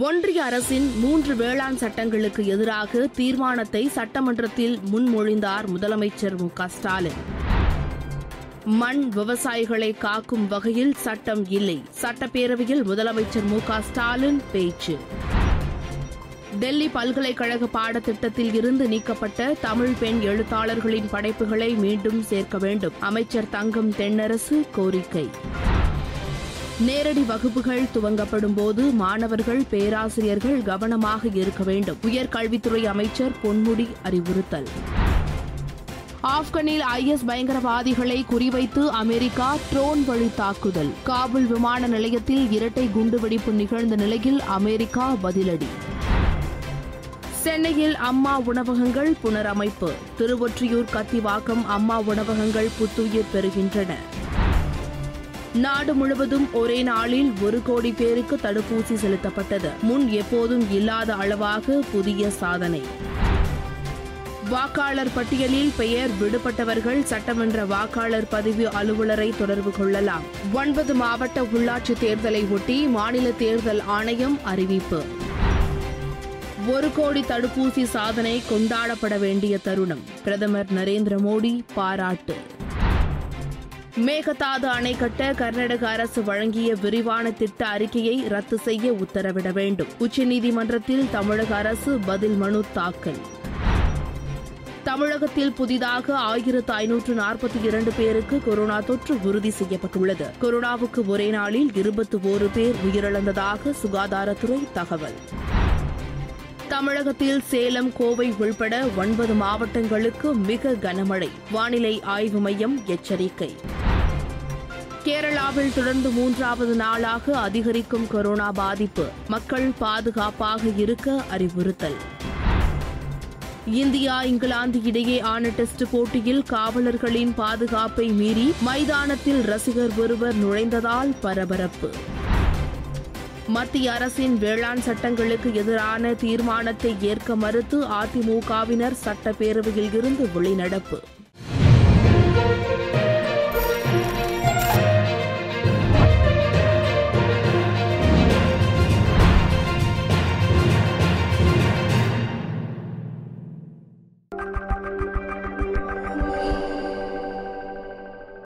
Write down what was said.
ஒன்றிய அரசின் மூன்று வேளாண் சட்டங்களுக்கு எதிராக தீர்மானத்தை சட்டமன்றத்தில் முன்மொழிந்தார் முதலமைச்சர் மு க ஸ்டாலின். மண் விவசாயிகளை காக்கும் வகையில் சட்டம் இல்லை. சட்டப்பேரவையில் முதலமைச்சர் மு க ஸ்டாலின் பேச்சு. டெல்லி பல்கலைக்கழக பாடத்திட்டத்தில் இருந்து நீக்கப்பட்ட தமிழ் பெண் எழுத்தாளர்களின் படைப்புகளை மீண்டும் சேர்க்க வேண்டும். அமைச்சர் தங்கம் தென்னரசு கோரிக்கை. நேரடி வகுப்புகள் துவங்கப்படும் போது மாணவர்கள் பேராசிரியர்கள் கவனமாக இருக்க வேண்டும். உயர்கல்வித்துறை அமைச்சர் பொன்முடி அறிவுறுத்தல். ஆப்கனில் ஐஎஸ் பயங்கரவாதிகளை குறிவைத்து அமெரிக்கா ட்ரோன் வழி தாக்குதல். காபுல் விமான நிலையத்தில் இரட்டை குண்டுவெடிப்பு நிகழ்ந்த நிலையில் அமெரிக்கா பதிலடி. சென்னையில் அம்மா உணவகங்கள் புனரமைப்பு. திருவொற்றியூர் கத்திவாக்கம் அம்மா உணவகங்கள் புத்துயிர் பெறுகின்றன. நாடு முழுவதும் ஒரே நாளில் ஒரு கோடி பேருக்கு தடுப்பூசி செலுத்தப்பட்டது. முன் எப்போதும் இல்லாத அளவாக புதிய சாதனை. வாக்காளர் பட்டியலில் பெயர் விடுபட்டவர்கள் சட்டமன்ற வாக்காளர் பதிவு அலுவலரை தொடர்பு கொள்ளலாம். ஒன்பது மாவட்ட உள்ளாட்சி தேர்தலை ஒட்டி மாநில தேர்தல் ஆணையம் அறிவிப்பு. ஒரு கோடி தடுப்பூசி சாதனை கொண்டாடப்பட வேண்டிய தருணம். பிரதமர் நரேந்திர மோடி பாராட்டு. மேகதாது அணை கட்ட கர்நாடக அரசு வழங்கிய விரிவான திட்ட அறிக்கையை ரத்து செய்ய உத்தரவிட வேண்டும். உச்சநீதிமன்றத்தில் தமிழக அரசு பதில் மனு தாக்கல். தமிழகத்தில் புதிதாக ஆயிரத்து ஐநூற்று நாற்பத்தி இரண்டு பேருக்கு கொரோனா தொற்று உறுதி செய்யப்பட்டுள்ளது. கொரோனாவுக்கு ஒரே நாளில் இருபத்தி ஓரு பேர் உயிரிழந்ததாக சுகாதாரத்துறை தகவல். தமிழகத்தில் சேலம் கோவை உள்பட ஒன்பது மாவட்டங்களுக்கு மிக கனமழை. வானிலை ஆய்வு மையம் எச்சரிக்கை. கேரளாவில் தொடர்ந்து மூன்றாவது நாளாக அதிகரிக்கும் கொரோனா பாதிப்பு. மக்கள் பாதுகாப்பாக இருக்க அறிவுறுத்தல். இந்தியா இங்கிலாந்து இடையே ஆன டெஸ்ட் போட்டியில் காவலர்களின் பாதுகாப்பை மீறி மைதானத்தில் ரசிகர் ஒருவர் நுழைந்ததால் பரபரப்பு. மத்திய அரசின் வேளாண் சட்டங்களுக்கு எதிரான தீர்மானத்தை ஏற்க மறுத்து அதிமுகவினர் சட்டப்பேரவையில் இருந்து வெளிநடப்பு.